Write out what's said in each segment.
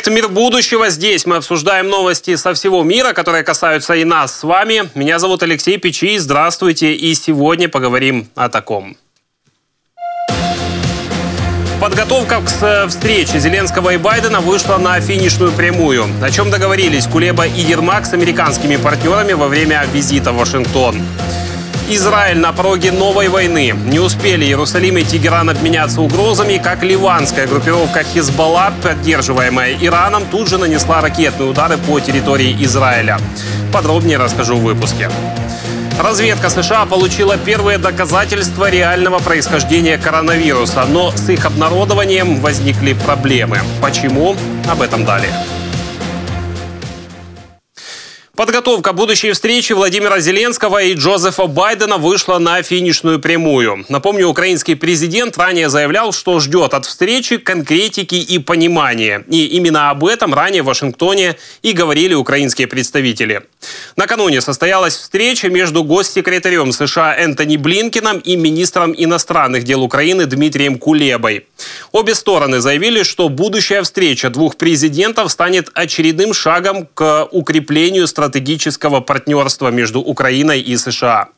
проект «Мир будущего». Здесь мы обсуждаем новости со всего мира, которые касаются и нас с вами. Меня зовут Алексей Печи. Здравствуйте. И сегодня поговорим о таком. Подготовка к встрече Зеленского и Байдена вышла на финишную прямую. О чем договорились Кулеба и Ермак с американскими партнерами во время визита в Вашингтон. Израиль на пороге новой войны. Не успели Иерусалим и Тегеран обменяться угрозами, как ливанская группировка Хизбалла, поддерживаемая Ираном, тут же нанесла ракетные удары по территории Израиля. Подробнее расскажу в выпуске. Разведка США получила первые доказательства реального происхождения коронавируса, но с их обнародованием возникли проблемы. Почему? Об этом далее. Подготовка будущей встречи Владимира Зеленского и Джозефа Байдена вышла на финишную прямую. Напомню, украинский президент ранее заявлял, что ждет от встречи конкретики и понимания. И именно об этом ранее в Вашингтоне и говорили украинские представители. Накануне состоялась встреча между госсекретарем США Энтони Блинкином и министром иностранных дел Украины Дмитрием Кулебой. Обе стороны заявили, что будущая встреча двух президентов станет очередным шагом к укреплению стратегии стратегического партнерства между Украиной и США.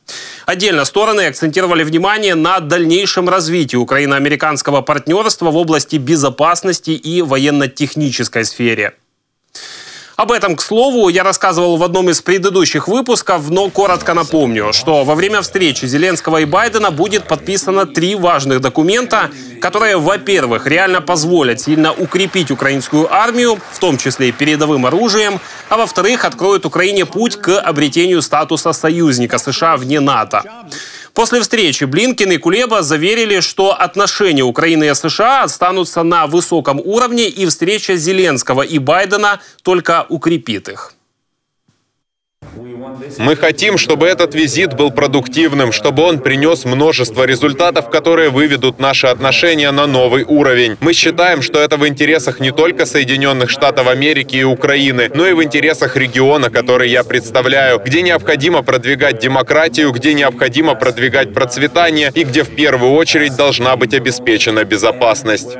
Отдельно стороны акцентировали внимание на дальнейшем развитии украино-американского партнерства в области безопасности и военно-технической сфере. Об этом, к слову, я рассказывал в одном из предыдущих выпусков, но коротко напомню, что во время встречи Зеленского и Байдена будет подписано три важных документа, которые, во-первых, реально позволят сильно укрепить украинскую армию, в том числе и передовым оружием, а во-вторых, откроют Украине путь к обретению статуса союзника США вне НАТО. После встречи Блинкин и Кулеба заверили, что отношения Украины и США останутся на высоком уровне, и встреча Зеленского и Байдена только укрепит их. Мы хотим, чтобы этот визит был продуктивным, чтобы он принес множество результатов, которые выведут наши отношения на новый уровень. Мы считаем, что это в интересах не только Соединенных Штатов Америки и Украины, но и в интересах региона, который я представляю, где необходимо продвигать демократию, где необходимо продвигать процветание и где в первую очередь должна быть обеспечена безопасность.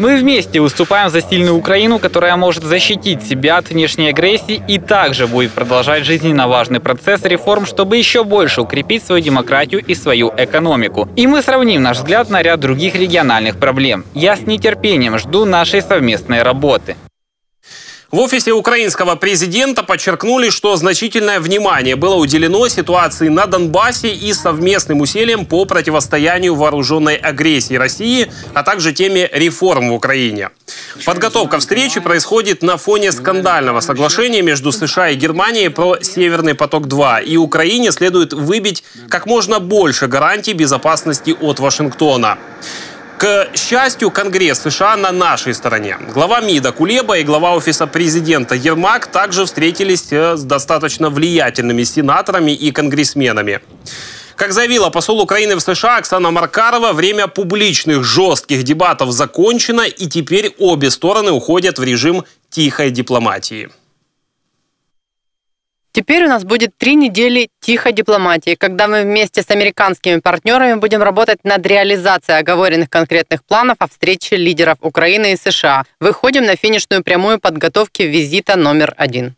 Мы вместе выступаем за сильную Украину, которая может защитить себя от внешней агрессии и также будет продолжать жизненно важный процесс реформ, чтобы еще больше укрепить свою демократию и свою экономику. И мы сравним наш взгляд на ряд других региональных проблем. Я с нетерпением жду нашей совместной работы. В офисе украинского президента подчеркнули, что значительное внимание было уделено ситуации на Донбассе и совместным усилиям по противостоянию вооруженной агрессии России, а также теме реформ в Украине. Подготовка встречи происходит на фоне скандального соглашения между США и Германией про «Северный поток-2», и Украине следует выбить как можно больше гарантий безопасности от Вашингтона. К счастью, Конгресс США на нашей стороне. Глава МИДа Кулеба и глава Офиса президента Ермак также встретились э, с достаточно влиятельными сенаторами и конгрессменами. Как заявила посол Украины в США Оксана Маркарова, время публичных жестких дебатов закончено, и теперь обе стороны уходят в режим тихой дипломатии. Теперь у нас будет три недели тихой дипломатии, когда мы вместе с американскими партнерами будем работать над реализацией оговоренных конкретных планов о встрече лидеров Украины и США. Выходим на финишную прямую подготовки визита номер один.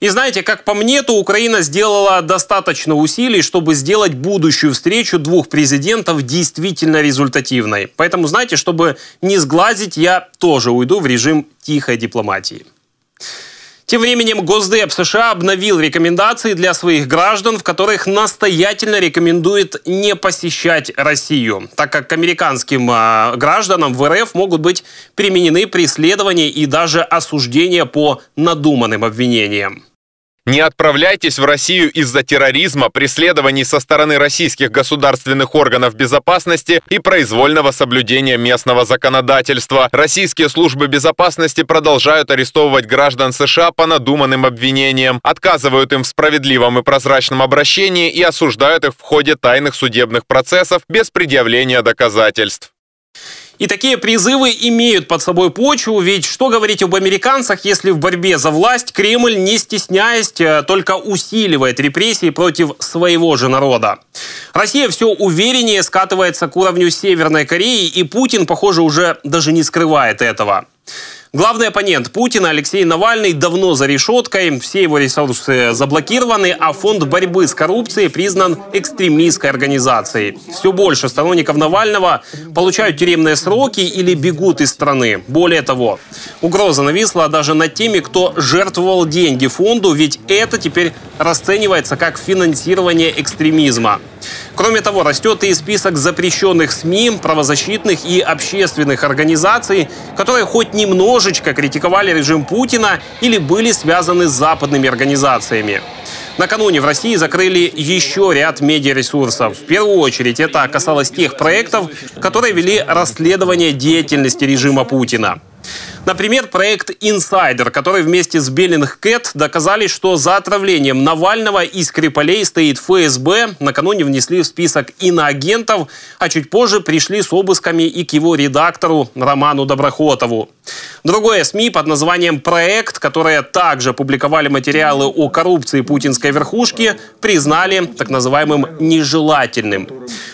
И знаете, как по мне, то Украина сделала достаточно усилий, чтобы сделать будущую встречу двух президентов действительно результативной. Поэтому, знаете, чтобы не сглазить, я тоже уйду в режим тихой дипломатии. Тем временем Госдеп США обновил рекомендации для своих граждан, в которых настоятельно рекомендует не посещать Россию, так как к американским э, гражданам в РФ могут быть применены преследования и даже осуждения по надуманным обвинениям. Не отправляйтесь в Россию из-за терроризма, преследований со стороны российских государственных органов безопасности и произвольного соблюдения местного законодательства. Российские службы безопасности продолжают арестовывать граждан США по надуманным обвинениям, отказывают им в справедливом и прозрачном обращении и осуждают их в ходе тайных судебных процессов без предъявления доказательств. И такие призывы имеют под собой почву, ведь что говорить об американцах, если в борьбе за власть Кремль, не стесняясь, э, только усиливает репрессии против своего же народа. Россия все увереннее скатывается к уровню Северной Кореи, и Путин, похоже, уже даже не скрывает этого. Главный оппонент Путина Алексей Навальный давно за решеткой, все его ресурсы заблокированы, а фонд борьбы с коррупцией признан экстремистской организацией. Все больше сторонников Навального получают тюремные сроки или бегут из страны. Более того, угроза нависла даже над теми, кто жертвовал деньги фонду, ведь это теперь расценивается как финансирование экстремизма. Кроме того, растет и список запрещенных СМИ, правозащитных и общественных организаций, которые хоть немножечко критиковали режим Путина или были связаны с западными организациями. Накануне в России закрыли еще ряд медиаресурсов. В первую очередь это касалось тех проектов, которые вели расследование деятельности режима Путина. Например, проект «Инсайдер», который вместе с Беллингкэт доказали, что за отравлением Навального и Скрипалей стоит ФСБ. Накануне внесли в список иноагентов, а чуть позже пришли с обысками и к его редактору Роману Доброхотову. Другое СМИ под названием «Проект», которые также публиковали материалы о коррупции путинской верхушки, признали так называемым нежелательным.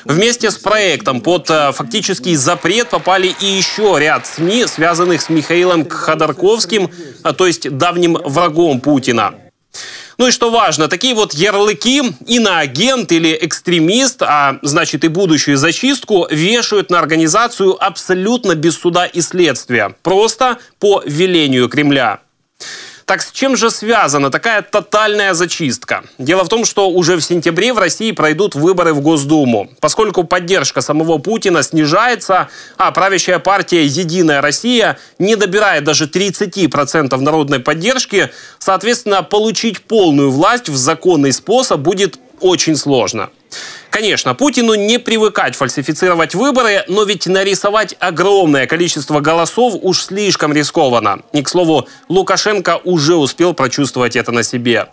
Вместе с проектом под э, фактический запрет попали и еще ряд СМИ, связанных с Михаилом Ходорковским, а, то есть давним врагом Путина. Ну и что важно, такие вот ярлыки иноагент или экстремист, а значит и будущую зачистку, вешают на организацию абсолютно без суда и следствия. Просто по велению Кремля. Так с чем же связана такая тотальная зачистка? Дело в том, что уже в сентябре в России пройдут выборы в Госдуму. Поскольку поддержка самого Путина снижается, а правящая партия «Единая Россия» не добирает даже 30% народной поддержки, соответственно, получить полную власть в законный способ будет очень сложно. Конечно, Путину не привыкать фальсифицировать выборы, но ведь нарисовать огромное количество голосов уж слишком рискованно. И, к слову, Лукашенко уже успел прочувствовать это на себе.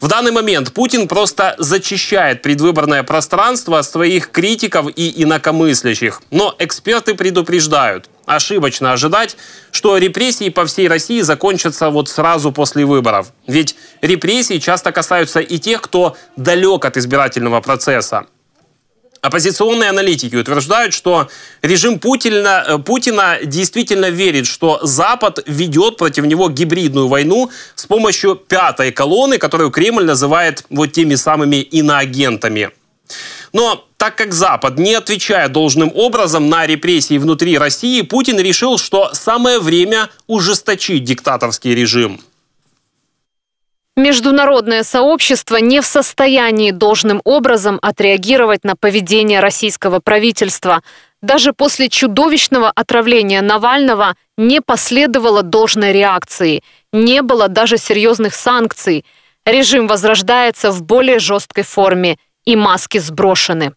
В данный момент Путин просто зачищает предвыборное пространство своих критиков и инакомыслящих. Но эксперты предупреждают, ошибочно ожидать, что репрессии по всей России закончатся вот сразу после выборов. Ведь репрессии часто касаются и тех, кто далек от избирательного процесса. Оппозиционные аналитики утверждают, что режим Путина, э, Путина действительно верит, что Запад ведет против него гибридную войну с помощью пятой колонны, которую Кремль называет вот теми самыми иноагентами. Но так как Запад не отвечает должным образом на репрессии внутри России, Путин решил, что самое время ужесточить диктаторский режим. Международное сообщество не в состоянии должным образом отреагировать на поведение российского правительства. Даже после чудовищного отравления Навального не последовало должной реакции. Не было даже серьезных санкций. Режим возрождается в более жесткой форме, и маски сброшены.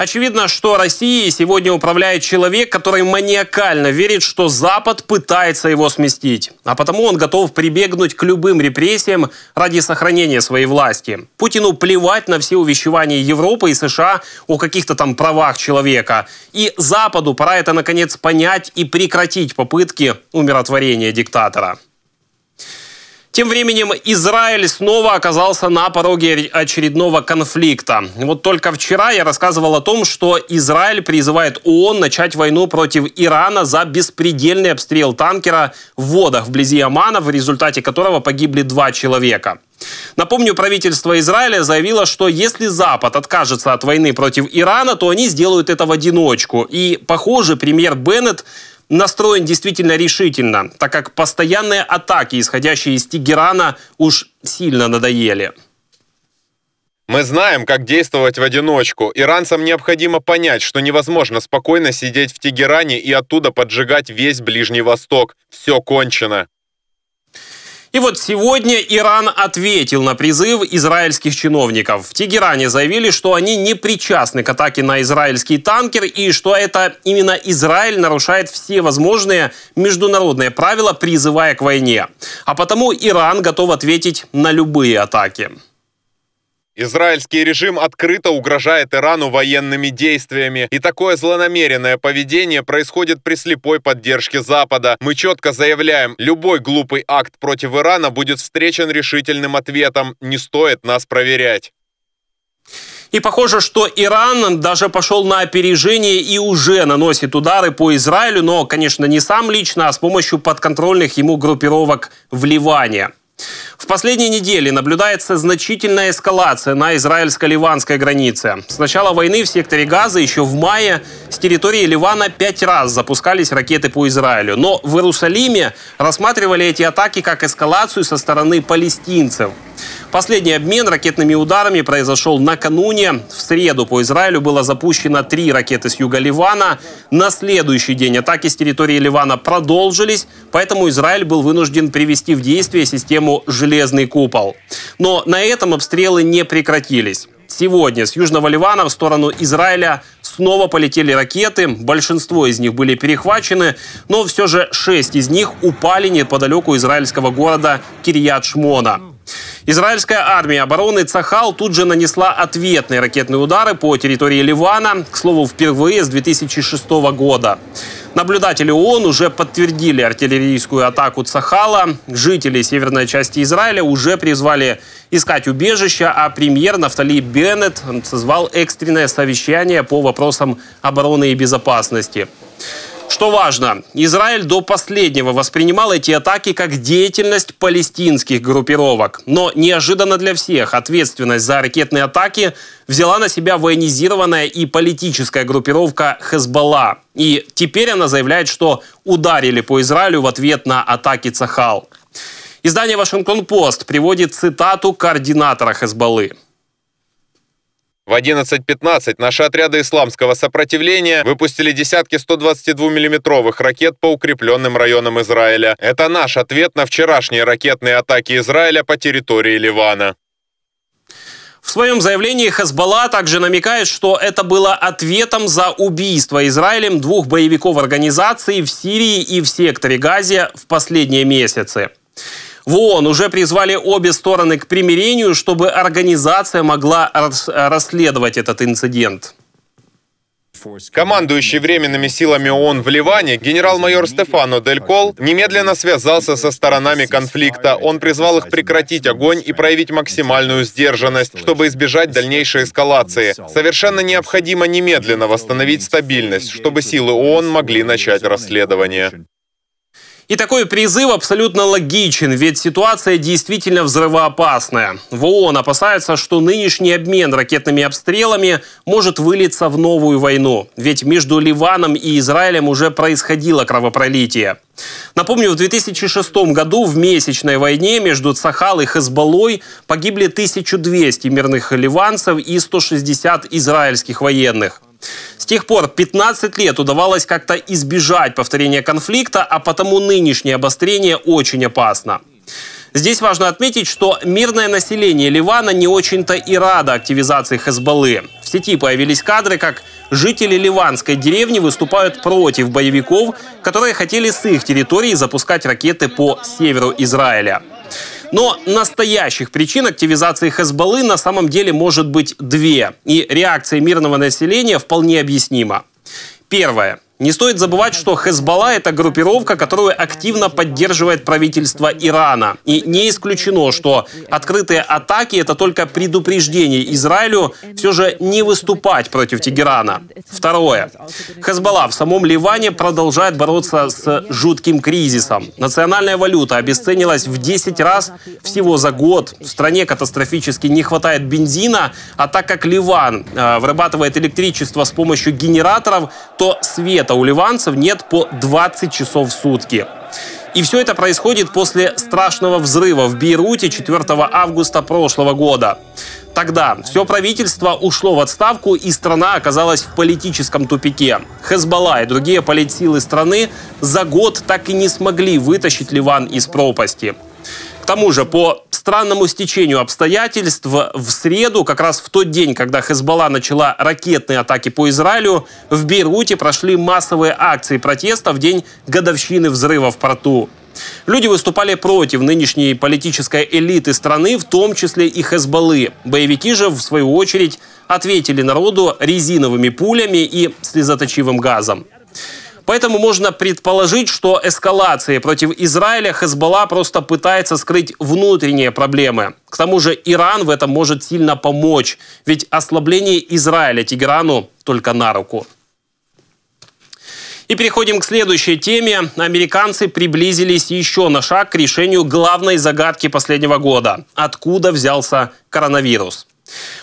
Очевидно, что Россией сегодня управляет человек, который маниакально верит, что Запад пытается его сместить. А потому он готов прибегнуть к любым репрессиям ради сохранения своей власти. Путину плевать на все увещевания Европы и США о каких-то там правах человека. И Западу пора это наконец понять и прекратить попытки умиротворения диктатора. Тем временем Израиль снова оказался на пороге очередного конфликта. Вот только вчера я рассказывал о том, что Израиль призывает ООН начать войну против Ирана за беспредельный обстрел танкера в водах вблизи Омана, в результате которого погибли два человека. Напомню, правительство Израиля заявило, что если Запад откажется от войны против Ирана, то они сделают это в одиночку. И, похоже, премьер Беннет настроен действительно решительно, так как постоянные атаки, исходящие из Тегерана, уж сильно надоели. Мы знаем, как действовать в одиночку. Иранцам необходимо понять, что невозможно спокойно сидеть в Тегеране и оттуда поджигать весь Ближний Восток. Все кончено. И вот сегодня Иран ответил на призыв израильских чиновников. В Тегеране заявили, что они не причастны к атаке на израильский танкер и что это именно Израиль нарушает все возможные международные правила, призывая к войне. А потому Иран готов ответить на любые атаки. Израильский режим открыто угрожает Ирану военными действиями. И такое злонамеренное поведение происходит при слепой поддержке Запада. Мы четко заявляем, любой глупый акт против Ирана будет встречен решительным ответом. Не стоит нас проверять. И похоже, что Иран даже пошел на опережение и уже наносит удары по Израилю, но, конечно, не сам лично, а с помощью подконтрольных ему группировок в Ливане. В последние недели наблюдается значительная эскалация на израильско-ливанской границе. С начала войны в секторе Газа еще в мае с территории Ливана пять раз запускались ракеты по Израилю. Но в Иерусалиме рассматривали эти атаки как эскалацию со стороны палестинцев. Последний обмен ракетными ударами произошел накануне. В среду по Израилю было запущено три ракеты с юга Ливана. На следующий день атаки с территории Ливана продолжились, поэтому Израиль был вынужден привести в действие систему «Железный купол». Но на этом обстрелы не прекратились. Сегодня с Южного Ливана в сторону Израиля снова полетели ракеты. Большинство из них были перехвачены, но все же шесть из них упали неподалеку израильского города Кирьят-Шмона. Израильская армия обороны Цахал тут же нанесла ответные ракетные удары по территории Ливана, к слову, впервые с 2006 года. Наблюдатели ООН уже подтвердили артиллерийскую атаку Цахала. Жители северной части Израиля уже призвали искать убежище, а премьер Нафтали Беннет созвал экстренное совещание по вопросам обороны и безопасности. Что важно, Израиль до последнего воспринимал эти атаки как деятельность палестинских группировок. Но неожиданно для всех ответственность за ракетные атаки взяла на себя военизированная и политическая группировка Хезбалла. И теперь она заявляет, что ударили по Израилю в ответ на атаки Цахал. Издание «Вашингтон-Пост» приводит цитату координатора Хезбаллы. В 11.15 наши отряды исламского сопротивления выпустили десятки 122-миллиметровых ракет по укрепленным районам Израиля. Это наш ответ на вчерашние ракетные атаки Израиля по территории Ливана. В своем заявлении Хезбалла также намекает, что это было ответом за убийство Израилем двух боевиков организации в Сирии и в секторе Газе в последние месяцы. В ООН уже призвали обе стороны к примирению, чтобы организация могла расследовать этот инцидент. Командующий временными силами ООН в Ливане генерал-майор Стефано Дель Кол немедленно связался со сторонами конфликта. Он призвал их прекратить огонь и проявить максимальную сдержанность, чтобы избежать дальнейшей эскалации. Совершенно необходимо немедленно восстановить стабильность, чтобы силы ООН могли начать расследование. И такой призыв абсолютно логичен, ведь ситуация действительно взрывоопасная. В ООН опасаются, что нынешний обмен ракетными обстрелами может вылиться в новую войну. Ведь между Ливаном и Израилем уже происходило кровопролитие. Напомню, в 2006 году в месячной войне между Цахал и Хезболлой погибли 1200 мирных ливанцев и 160 израильских военных. С тех пор 15 лет удавалось как-то избежать повторения конфликта, а потому нынешнее обострение очень опасно. Здесь важно отметить, что мирное население Ливана не очень-то и радо активизации Хезбаллы. В сети появились кадры, как жители ливанской деревни выступают против боевиков, которые хотели с их территории запускать ракеты по северу Израиля. Но настоящих причин активизации Хезбаллы на самом деле может быть две. И реакция мирного населения вполне объяснима. Первое. Не стоит забывать, что Хезбалла – это группировка, которую активно поддерживает правительство Ирана. И не исключено, что открытые атаки – это только предупреждение Израилю все же не выступать против Тегерана. Второе. Хезбалла в самом Ливане продолжает бороться с жутким кризисом. Национальная валюта обесценилась в 10 раз всего за год. В стране катастрофически не хватает бензина, а так как Ливан э, вырабатывает электричество с помощью генераторов, то свет света у ливанцев нет по 20 часов в сутки. И все это происходит после страшного взрыва в Бейруте 4 августа прошлого года. Тогда все правительство ушло в отставку, и страна оказалась в политическом тупике. Хезбалла и другие политсилы страны за год так и не смогли вытащить Ливан из пропасти. К тому же, по странному стечению обстоятельств, в среду, как раз в тот день, когда Хезбалла начала ракетные атаки по Израилю, в Бейруте прошли массовые акции протеста в день годовщины взрыва в порту. Люди выступали против нынешней политической элиты страны, в том числе и Хезбаллы. Боевики же, в свою очередь, ответили народу резиновыми пулями и слезоточивым газом. Поэтому можно предположить, что эскалацией против Израиля Хезболла просто пытается скрыть внутренние проблемы. К тому же Иран в этом может сильно помочь, ведь ослабление Израиля Тегерану только на руку. И переходим к следующей теме. Американцы приблизились еще на шаг к решению главной загадки последнего года. Откуда взялся коронавирус?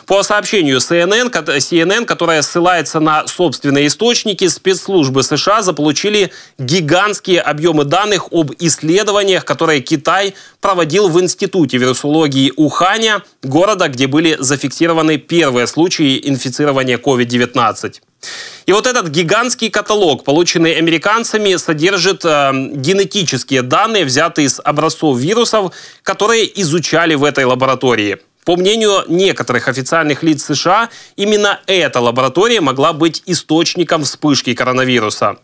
По сообщению CNN, CNN, которая ссылается на собственные источники, спецслужбы США заполучили гигантские объемы данных об исследованиях, которые Китай проводил в Институте вирусологии Уханя, города, где были зафиксированы первые случаи инфицирования COVID-19. И вот этот гигантский каталог, полученный американцами, содержит э, генетические данные, взятые из образцов вирусов, которые изучали в этой лаборатории. По мнению некоторых официальных лиц США, именно эта лаборатория могла быть источником вспышки коронавируса.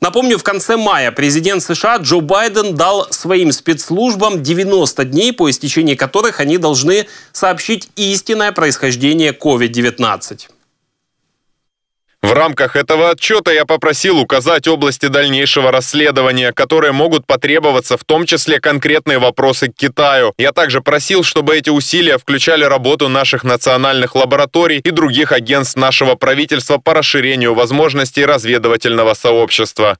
Напомню, в конце мая президент США Джо Байден дал своим спецслужбам 90 дней, по истечении которых они должны сообщить истинное происхождение COVID-19. В рамках этого отчета я попросил указать области дальнейшего расследования, которые могут потребоваться, в том числе конкретные вопросы к Китаю. Я также просил, чтобы эти усилия включали работу наших национальных лабораторий и других агентств нашего правительства по расширению возможностей разведывательного сообщества.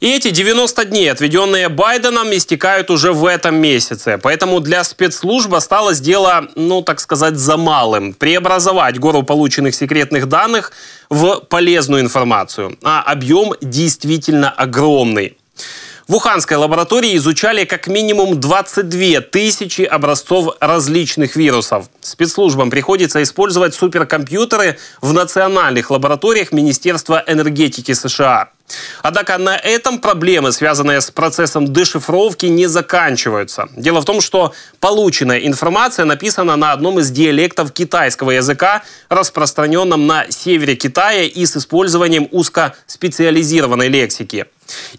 И эти 90 дней, отведенные Байденом, истекают уже в этом месяце. Поэтому для спецслужб осталось дело, ну, так сказать, за малым. Преобразовать гору полученных секретных данных в полезную информацию. А объем действительно огромный. В Уханской лаборатории изучали как минимум 22 тысячи образцов различных вирусов. Спецслужбам приходится использовать суперкомпьютеры в национальных лабораториях Министерства энергетики США. Однако на этом проблемы, связанные с процессом дешифровки, не заканчиваются. Дело в том, что полученная информация написана на одном из диалектов китайского языка, распространенном на севере Китая и с использованием узкоспециализированной лексики.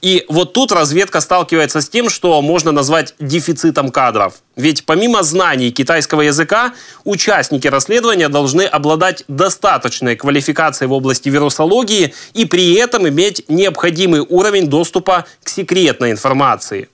И вот тут разведка сталкивается с тем, что можно назвать дефицитом кадров. Ведь помимо знаний китайского языка, участники расследования должны обладать достаточной квалификацией в области вирусологии и при этом иметь необходимый уровень доступа к секретной информации.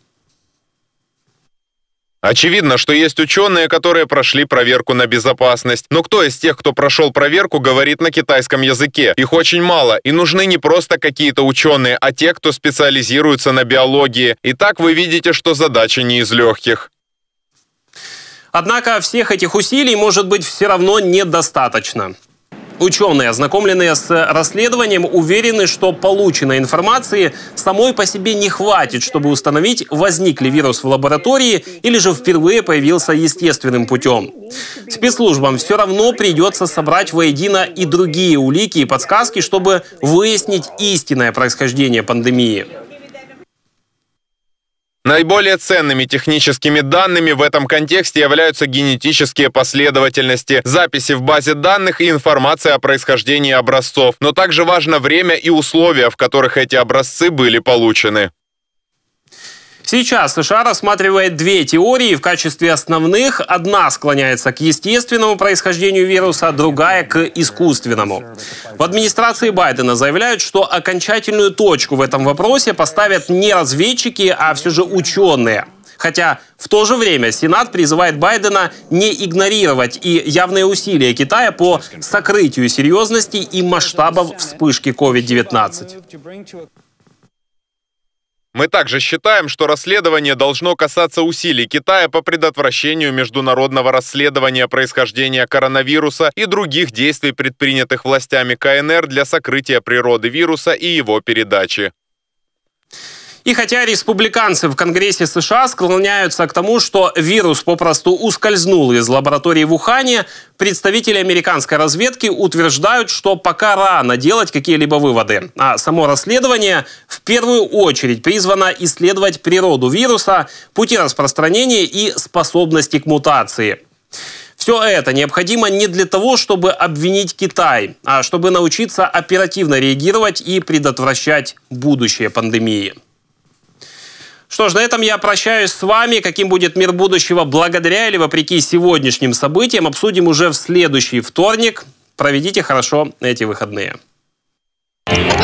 Очевидно, что есть ученые, которые прошли проверку на безопасность. Но кто из тех, кто прошел проверку, говорит на китайском языке? Их очень мало, и нужны не просто какие-то ученые, а те, кто специализируется на биологии. И так вы видите, что задача не из легких. Однако всех этих усилий может быть все равно недостаточно. Ученые, ознакомленные с расследованием, уверены, что полученной информации самой по себе не хватит, чтобы установить, возник ли вирус в лаборатории или же впервые появился естественным путем. Спецслужбам все равно придется собрать воедино и другие улики и подсказки, чтобы выяснить истинное происхождение пандемии. Наиболее ценными техническими данными в этом контексте являются генетические последовательности, записи в базе данных и информация о происхождении образцов. Но также важно время и условия, в которых эти образцы были получены. Сейчас США рассматривает две теории в качестве основных. Одна склоняется к естественному происхождению вируса, другая к искусственному. В администрации Байдена заявляют, что окончательную точку в этом вопросе поставят не разведчики, а все же ученые. Хотя в то же время Сенат призывает Байдена не игнорировать и явные усилия Китая по сокрытию серьезности и масштабов вспышки COVID-19. Мы также считаем, что расследование должно касаться усилий Китая по предотвращению международного расследования происхождения коронавируса и других действий, предпринятых властями КНР для сокрытия природы вируса и его передачи. И хотя республиканцы в Конгрессе США склоняются к тому, что вирус попросту ускользнул из лаборатории в Ухане, представители американской разведки утверждают, что пока рано делать какие-либо выводы. А само расследование в первую очередь призвано исследовать природу вируса, пути распространения и способности к мутации. Все это необходимо не для того, чтобы обвинить Китай, а чтобы научиться оперативно реагировать и предотвращать будущие пандемии. Что ж, на этом я прощаюсь с вами. Каким будет мир будущего благодаря или вопреки сегодняшним событиям, обсудим уже в следующий вторник. Проведите хорошо эти выходные. thank